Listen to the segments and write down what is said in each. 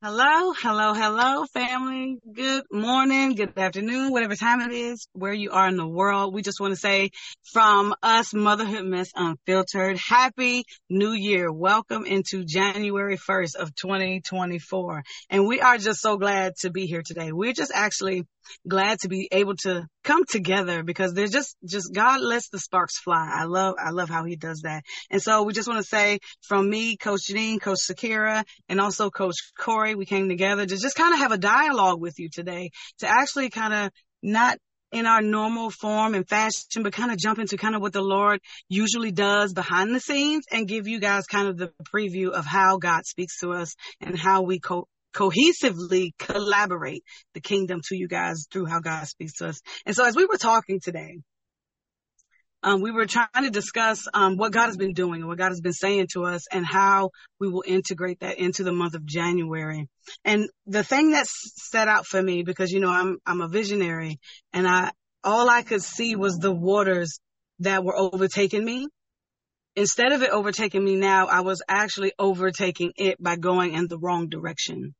Hello, hello, hello, family. Good morning, good afternoon, whatever time it is, where you are in the world. We just want to say from us, Motherhood Mess Unfiltered, Happy New Year. Welcome into January 1st of 2024. And we are just so glad to be here today. We're just actually glad to be able to come together because there's just, just God lets the sparks fly. I love, I love how he does that. And so we just want to say from me, Coach Janine, Coach Sakira, and also Coach Corey, we came together to just kind of have a dialogue with you today to actually kind of not in our normal form and fashion, but kind of jump into kind of what the Lord usually does behind the scenes and give you guys kind of the preview of how God speaks to us and how we co- cohesively collaborate the kingdom to you guys through how God speaks to us. And so as we were talking today, um, we were trying to discuss um, what God has been doing and what God has been saying to us and how we will integrate that into the month of January. And the thing that set out for me, because you know I'm I'm a visionary, and I all I could see was the waters that were overtaking me. Instead of it overtaking me now, I was actually overtaking it by going in the wrong direction.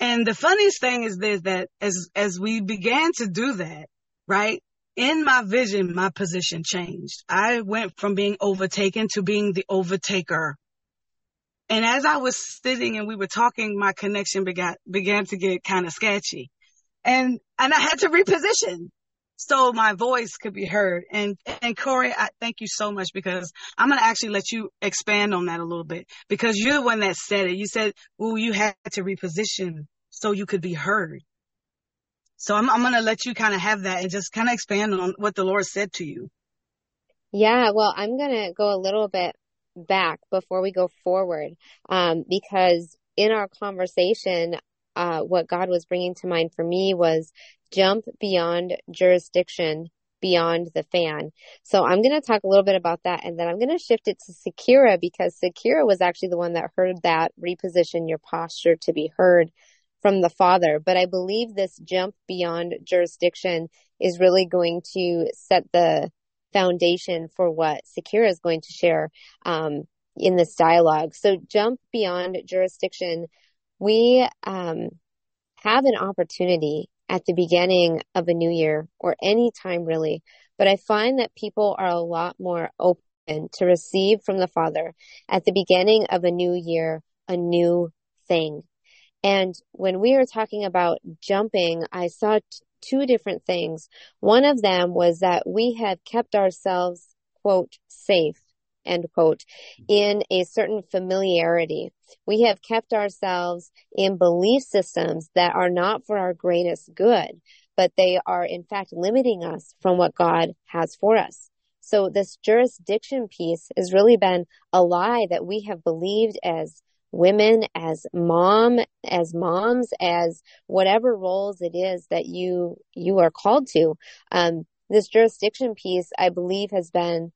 And the funniest thing is this, that as, as we began to do that, right? In my vision, my position changed. I went from being overtaken to being the overtaker. And as I was sitting and we were talking, my connection began, began to get kind of sketchy. And, and I had to reposition so my voice could be heard. And, and Corey, I thank you so much because I'm going to actually let you expand on that a little bit because you're the one that said it. You said, well, you had to reposition so you could be heard. So I'm, I'm going to let you kind of have that and just kind of expand on what the Lord said to you. Yeah, well, I'm going to go a little bit back before we go forward, um, because in our conversation, uh, what God was bringing to mind for me was jump beyond jurisdiction, beyond the fan. So I'm going to talk a little bit about that and then I'm going to shift it to Sakira because Sakira was actually the one that heard that reposition your posture to be heard from the father. But I believe this jump beyond jurisdiction is really going to set the foundation for what Sakira is going to share um, in this dialogue. So jump beyond jurisdiction. We um, have an opportunity at the beginning of a new year or any time really. But I find that people are a lot more open to receive from the Father at the beginning of a new year, a new thing. And when we were talking about jumping, I saw t- two different things. One of them was that we have kept ourselves, quote, safe end quote, in a certain familiarity. We have kept ourselves in belief systems that are not for our greatest good, but they are in fact limiting us from what God has for us. So this jurisdiction piece has really been a lie that we have believed as women, as mom, as moms, as whatever roles it is that you, you are called to. Um, this jurisdiction piece, I believe has been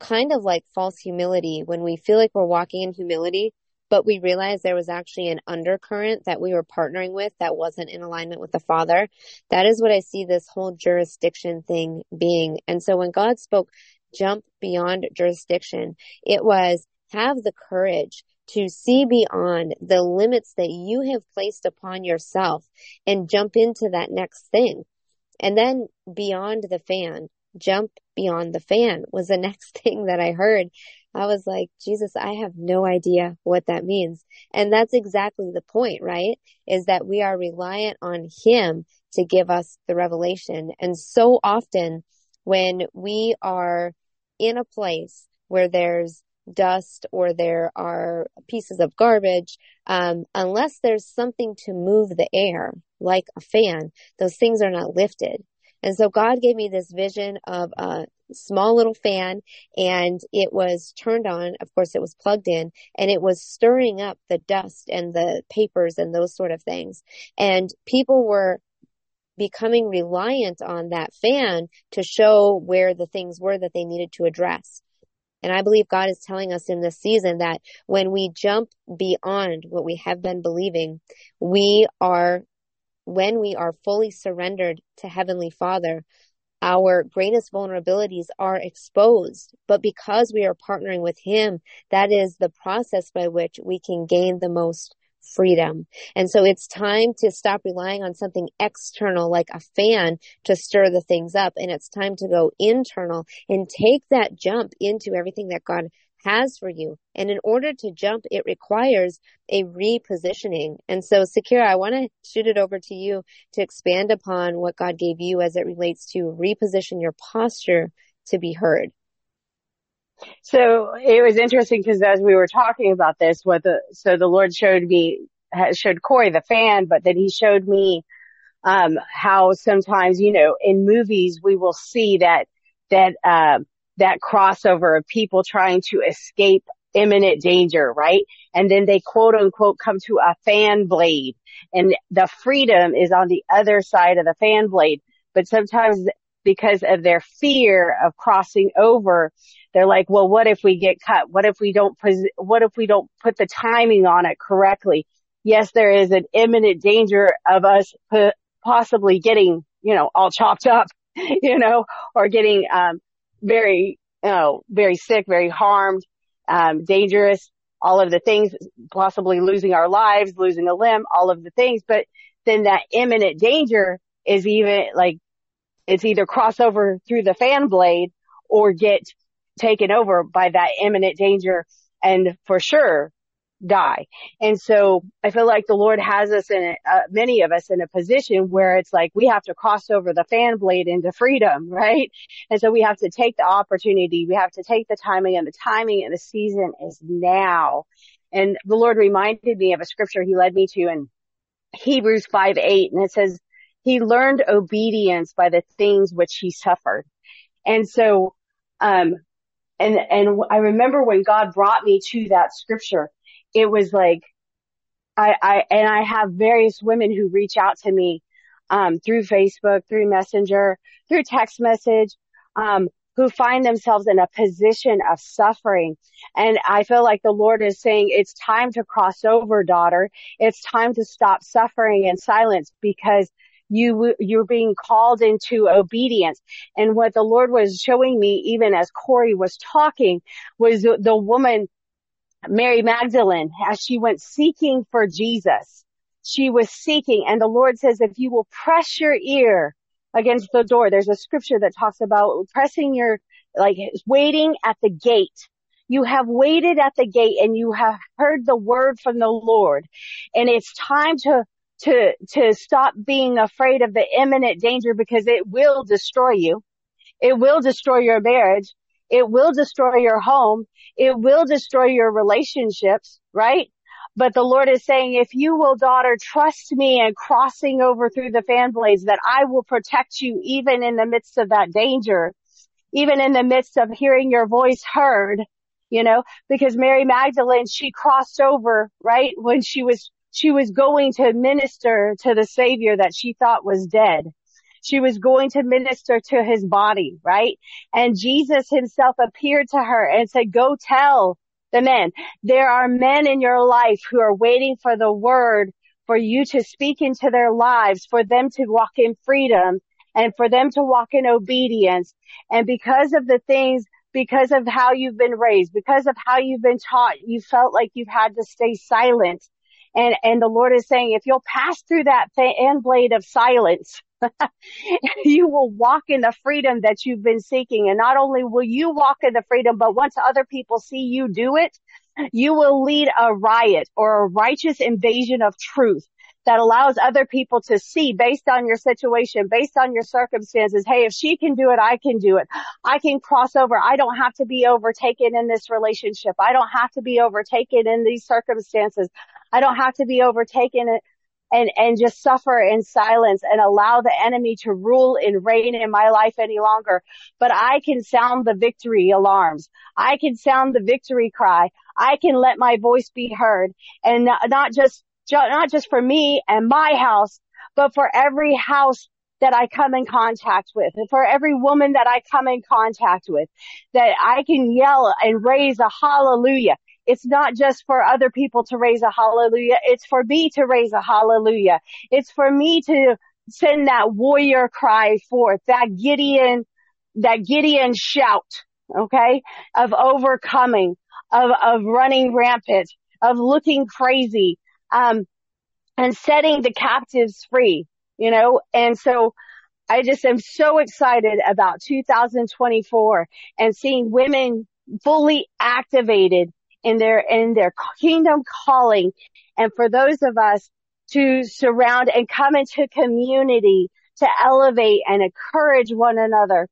kind of like false humility when we feel like we're walking in humility, but we realize there was actually an undercurrent that we were partnering with that wasn't in alignment with the Father. That is what I see this whole jurisdiction thing being. And so when God spoke, jump beyond jurisdiction, it was have the courage to see beyond the limits that you have placed upon yourself and jump into that next thing. And then beyond the fan, jump beyond the fan was the next thing that I heard. I was like, Jesus, I have no idea what that means. And that's exactly the point, right? Is that we are reliant on Him to give us the revelation. And so often when we are in a place where there's dust or there are pieces of garbage, um, unless there's something to move the air, like a fan, those things are not lifted. And so God gave me this vision of a small little fan and it was turned on. Of course, it was plugged in and it was stirring up the dust and the papers and those sort of things. And people were becoming reliant on that fan to show where the things were that they needed to address. And I believe God is telling us in this season that when we jump beyond what we have been believing, we are when we are fully surrendered to Heavenly Father, our greatest vulnerabilities are exposed. But because we are partnering with Him, that is the process by which we can gain the most freedom. And so it's time to stop relying on something external like a fan to stir the things up. And it's time to go internal and take that jump into everything that God has for you. And in order to jump, it requires a repositioning. And so, Sakira, I want to shoot it over to you to expand upon what God gave you as it relates to reposition your posture to be heard. So it was interesting because as we were talking about this, what the, so the Lord showed me, showed Corey the fan, but then he showed me, um, how sometimes, you know, in movies we will see that, that, um, that crossover of people trying to escape imminent danger, right? And then they quote unquote come to a fan blade and the freedom is on the other side of the fan blade. But sometimes because of their fear of crossing over, they're like, well, what if we get cut? What if we don't, what if we don't put the timing on it correctly? Yes, there is an imminent danger of us possibly getting, you know, all chopped up, you know, or getting, um, very, you know, very sick, very harmed, um, dangerous, all of the things, possibly losing our lives, losing a limb, all of the things. But then that imminent danger is even like, it's either cross over through the fan blade or get taken over by that imminent danger and for sure die. And so I feel like the Lord has us in a, uh, many of us in a position where it's like we have to cross over the fan blade into freedom, right? And so we have to take the opportunity. We have to take the timing and the timing and the season is now. And the Lord reminded me of a scripture he led me to in Hebrews 5, 8 and it says, he learned obedience by the things which he suffered. And so, um, and, and I remember when God brought me to that scripture, it was like, I, I, and I have various women who reach out to me, um, through Facebook, through Messenger, through text message, um, who find themselves in a position of suffering. And I feel like the Lord is saying, it's time to cross over, daughter. It's time to stop suffering in silence because you, you're being called into obedience. And what the Lord was showing me, even as Corey was talking, was the, the woman Mary Magdalene, as she went seeking for Jesus, she was seeking and the Lord says, if you will press your ear against the door, there's a scripture that talks about pressing your, like waiting at the gate. You have waited at the gate and you have heard the word from the Lord and it's time to to, to stop being afraid of the imminent danger because it will destroy you. It will destroy your marriage. It will destroy your home. It will destroy your relationships, right? But the Lord is saying, if you will, daughter, trust me and crossing over through the fan blades, that I will protect you even in the midst of that danger, even in the midst of hearing your voice heard, you know, because Mary Magdalene, she crossed over, right? When she was, she was going to minister to the savior that she thought was dead. She was going to minister to his body, right? And Jesus himself appeared to her and said, go tell the men. There are men in your life who are waiting for the word for you to speak into their lives, for them to walk in freedom and for them to walk in obedience. And because of the things, because of how you've been raised, because of how you've been taught, you felt like you've had to stay silent. And, and the Lord is saying, if you'll pass through that fan blade of silence, you will walk in the freedom that you've been seeking. And not only will you walk in the freedom, but once other people see you do it, you will lead a riot or a righteous invasion of truth that allows other people to see based on your situation, based on your circumstances. Hey, if she can do it, I can do it. I can cross over. I don't have to be overtaken in this relationship. I don't have to be overtaken in these circumstances. I don't have to be overtaken and, and just suffer in silence and allow the enemy to rule and reign in my life any longer. But I can sound the victory alarms. I can sound the victory cry. I can let my voice be heard and not just, not just for me and my house, but for every house that I come in contact with, for every woman that I come in contact with, that I can yell and raise a hallelujah. It's not just for other people to raise a hallelujah. It's for me to raise a hallelujah. It's for me to send that warrior cry forth, that Gideon, that Gideon shout, okay, of overcoming, of, of running rampant, of looking crazy, um, and setting the captives free, you know, and so I just am so excited about 2024 and seeing women fully activated in their, in their kingdom calling. And for those of us to surround and come into community to elevate and encourage one another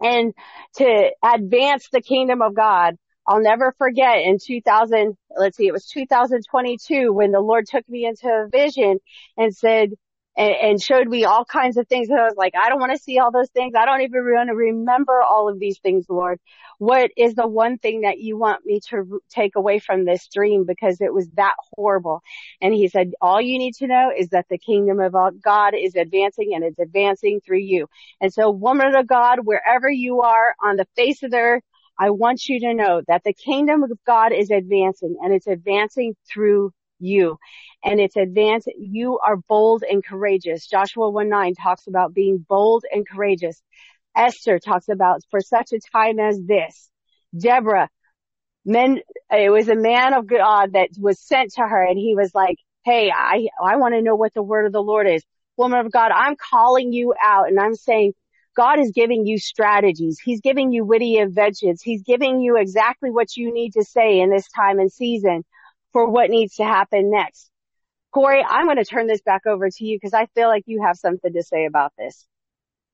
and to advance the kingdom of God. I'll never forget in 2000, let's see, it was 2022 when the Lord took me into a vision and said, and, and showed me all kinds of things. And I was like, I don't want to see all those things. I don't even want to remember all of these things, Lord. What is the one thing that you want me to take away from this dream? Because it was that horrible. And he said, all you need to know is that the kingdom of God is advancing and it's advancing through you. And so woman of God, wherever you are on the face of the earth, I want you to know that the kingdom of God is advancing and it's advancing through you. And it's advanced. You are bold and courageous. Joshua 1 9 talks about being bold and courageous. Esther talks about for such a time as this. Deborah, men, it was a man of God that was sent to her and he was like, Hey, I, I want to know what the word of the Lord is. Woman of God, I'm calling you out and I'm saying, God is giving you strategies. He's giving you witty inventions. He's giving you exactly what you need to say in this time and season for what needs to happen next. Corey, I'm going to turn this back over to you because I feel like you have something to say about this.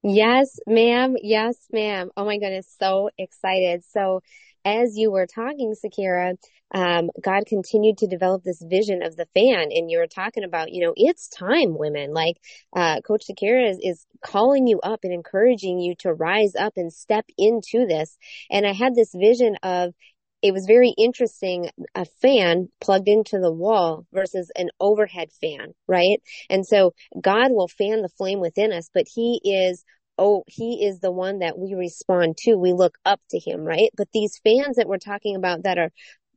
Yes, ma'am. Yes, ma'am. Oh my goodness. So excited. So as you were talking, Sakira, um, God continued to develop this vision of the fan. And you were talking about, you know, it's time, women. Like, uh, Coach Sakira is, is calling you up and encouraging you to rise up and step into this. And I had this vision of it was very interesting a fan plugged into the wall versus an overhead fan, right? And so God will fan the flame within us, but he is oh, he is the one that we respond to. We look up to him, right? But these fans that we're talking about that are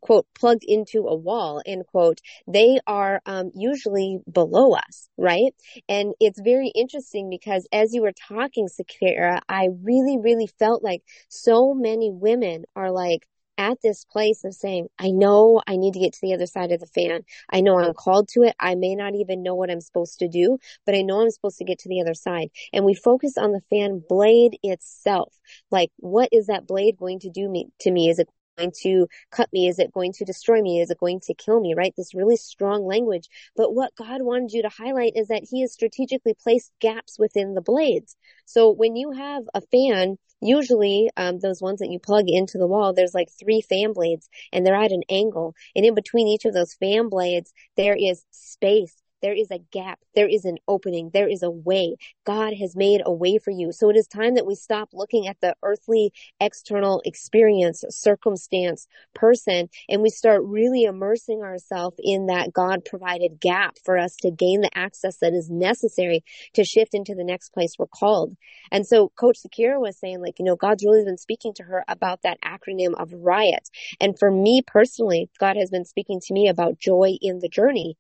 quote plugged into a wall end quote they are um, usually below us right and it's very interesting because as you were talking sakira i really really felt like so many women are like at this place of saying, I know I need to get to the other side of the fan. I know I'm called to it. I may not even know what I'm supposed to do, but I know I'm supposed to get to the other side. And we focus on the fan blade itself. Like, what is that blade going to do me, to me? Is it going to cut me? Is it going to destroy me? Is it going to kill me? Right? This really strong language. But what God wanted you to highlight is that He has strategically placed gaps within the blades. So when you have a fan, usually um, those ones that you plug into the wall, there's like three fan blades and they're at an angle. And in between each of those fan blades, there is space there is a gap. There is an opening. There is a way. God has made a way for you. So it is time that we stop looking at the earthly external experience, circumstance, person, and we start really immersing ourselves in that God provided gap for us to gain the access that is necessary to shift into the next place we're called. And so Coach Sakira was saying like, you know, God's really been speaking to her about that acronym of riot. And for me personally, God has been speaking to me about joy in the journey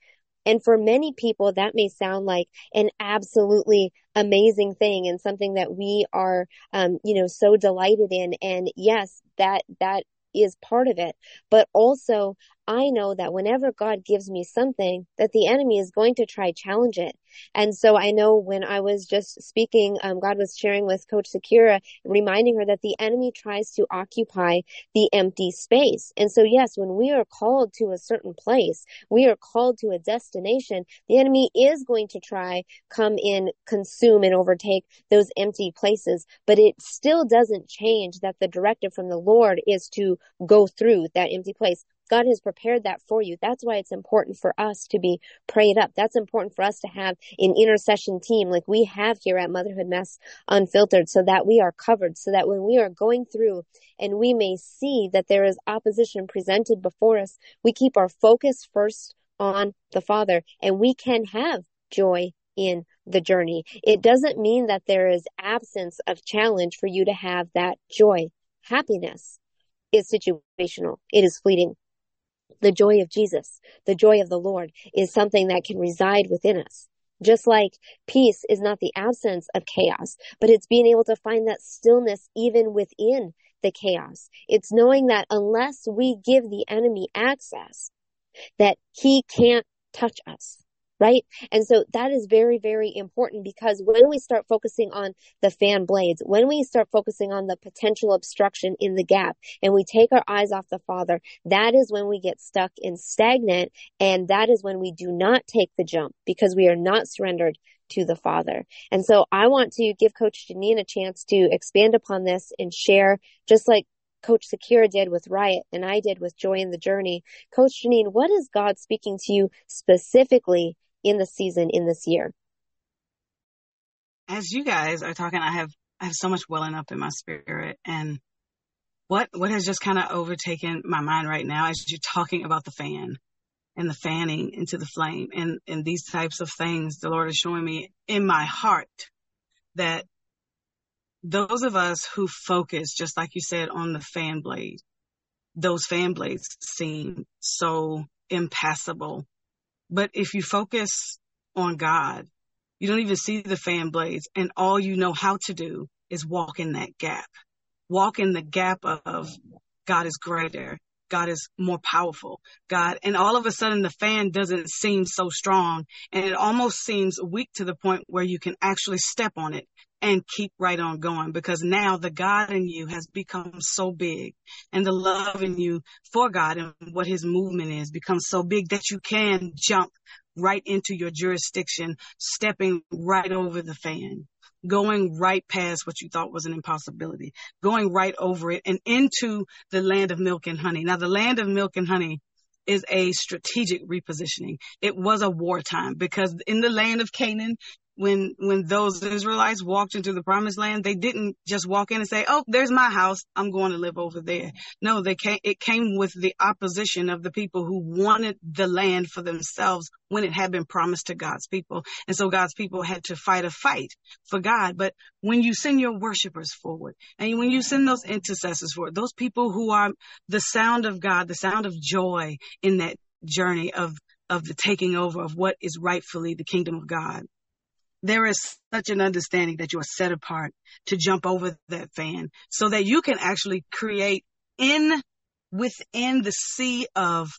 and for many people, that may sound like an absolutely amazing thing and something that we are, um, you know, so delighted in. And yes, that, that is part of it. But also, I know that whenever God gives me something, that the enemy is going to try challenge it. And so I know when I was just speaking, um, God was sharing with Coach Sakira, reminding her that the enemy tries to occupy the empty space. And so yes, when we are called to a certain place, we are called to a destination, the enemy is going to try come in, consume and overtake those empty places. But it still doesn't change that the directive from the Lord is to go through that empty place. God has prepared that for you. That's why it's important for us to be prayed up. That's important for us to have an intercession team like we have here at Motherhood Mess Unfiltered so that we are covered, so that when we are going through and we may see that there is opposition presented before us, we keep our focus first on the Father and we can have joy in the journey. It doesn't mean that there is absence of challenge for you to have that joy. Happiness is situational. It is fleeting the joy of Jesus, the joy of the Lord is something that can reside within us. Just like peace is not the absence of chaos, but it's being able to find that stillness even within the chaos. It's knowing that unless we give the enemy access, that he can't touch us right? And so that is very, very important because when we start focusing on the fan blades, when we start focusing on the potential obstruction in the gap and we take our eyes off the Father, that is when we get stuck and stagnant. And that is when we do not take the jump because we are not surrendered to the Father. And so I want to give Coach Janine a chance to expand upon this and share, just like Coach Sakira did with Riot and I did with Joy in the Journey. Coach Janine, what is God speaking to you specifically in the season in this year? As you guys are talking, I have I have so much welling up in my spirit and what what has just kind of overtaken my mind right now as you're talking about the fan and the fanning into the flame and and these types of things the lord is showing me in my heart that those of us who focus just like you said on the fan blade those fan blades seem so impassable but if you focus on God, you don't even see the fan blades and all you know how to do is walk in that gap. Walk in the gap of God is greater. God is more powerful. God, and all of a sudden the fan doesn't seem so strong and it almost seems weak to the point where you can actually step on it and keep right on going because now the God in you has become so big and the love in you for God and what his movement is becomes so big that you can jump right into your jurisdiction, stepping right over the fan, going right past what you thought was an impossibility, going right over it and into the land of milk and honey. Now the land of milk and honey is a strategic repositioning. It was a wartime because in the land of Canaan, when when those Israelites walked into the promised land, they didn't just walk in and say, "Oh, there's my house. I'm going to live over there." No, they came it came with the opposition of the people who wanted the land for themselves when it had been promised to God's people. And so God's people had to fight a fight for God. But when you send your worshipers forward and when you send those intercessors forward, those people who are the sound of God, the sound of joy in that journey of of the taking over of what is rightfully the kingdom of God there is such an understanding that you are set apart to jump over that fan so that you can actually create in within the sea of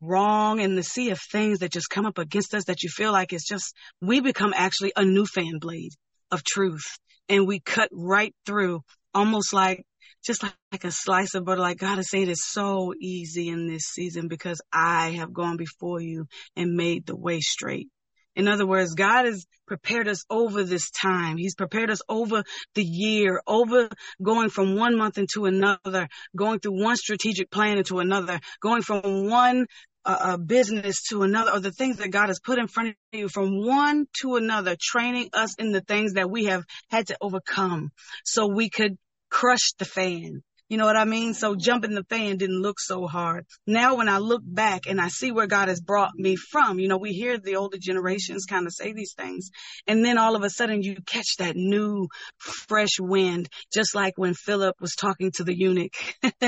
wrong and the sea of things that just come up against us that you feel like it's just we become actually a new fan blade of truth. And we cut right through almost like just like, like a slice of butter. Like god is saying it's so easy in this season because i have gone before you and made the way straight in other words, God has prepared us over this time. He's prepared us over the year, over going from one month into another, going through one strategic plan into another, going from one uh, business to another, or the things that God has put in front of you from one to another, training us in the things that we have had to overcome so we could crush the fan you know what I mean? So jumping the fan didn't look so hard. Now when I look back and I see where God has brought me from, you know, we hear the older generations kind of say these things. And then all of a sudden you catch that new fresh wind, just like when Philip was talking to the eunuch.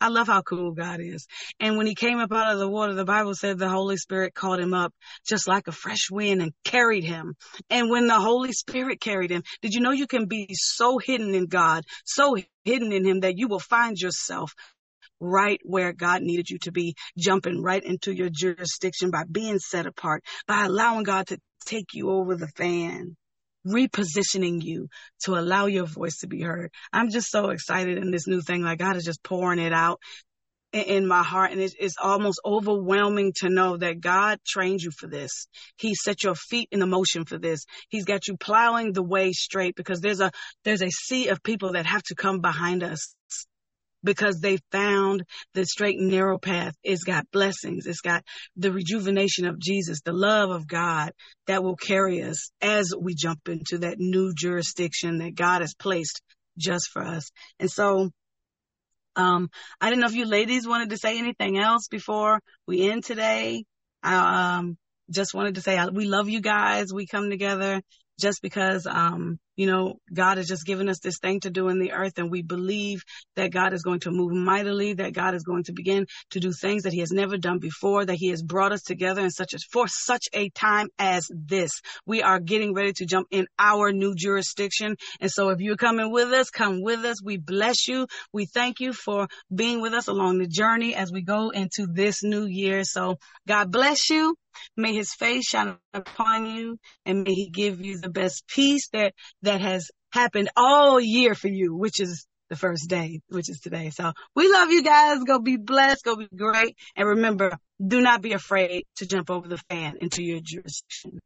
I love how cool God is. And when he came up out of the water, the Bible said the Holy Spirit caught him up just like a fresh wind and carried him. And when the Holy Spirit carried him, did you know you can be so hidden in God, so hidden in him that you will find yourself right where God needed you to be, jumping right into your jurisdiction by being set apart, by allowing God to take you over the fan, repositioning you to allow your voice to be heard. I'm just so excited in this new thing. Like God is just pouring it out in my heart and it's, almost overwhelming to know that God trained you for this. He set your feet in the motion for this. He's got you plowing the way straight because there's a there's a sea of people that have to come behind us because they found the straight and narrow path. It's got blessings. It's got the rejuvenation of Jesus, the love of God that will carry us as we jump into that new jurisdiction that God has placed just for us. And so um, I didn't know if you ladies wanted to say anything else before we end today. I um, just wanted to say we love you guys. We come together just because, um, you know, God has just given us this thing to do in the earth and we believe that God is going to move mightily, that God is going to begin to do things that he has never done before, that he has brought us together in such a, for such a time as this. We are getting ready to jump in our new jurisdiction. And so if you're coming with us, come with us. We bless you. We thank you for being with us along the journey as we go into this new year. So God bless you. May his face shine upon you and may he give you the best peace that, that has happened all year for you, which is the first day, which is today. So we love you guys. Go be blessed. Go be great. And remember, do not be afraid to jump over the fan into your jurisdiction.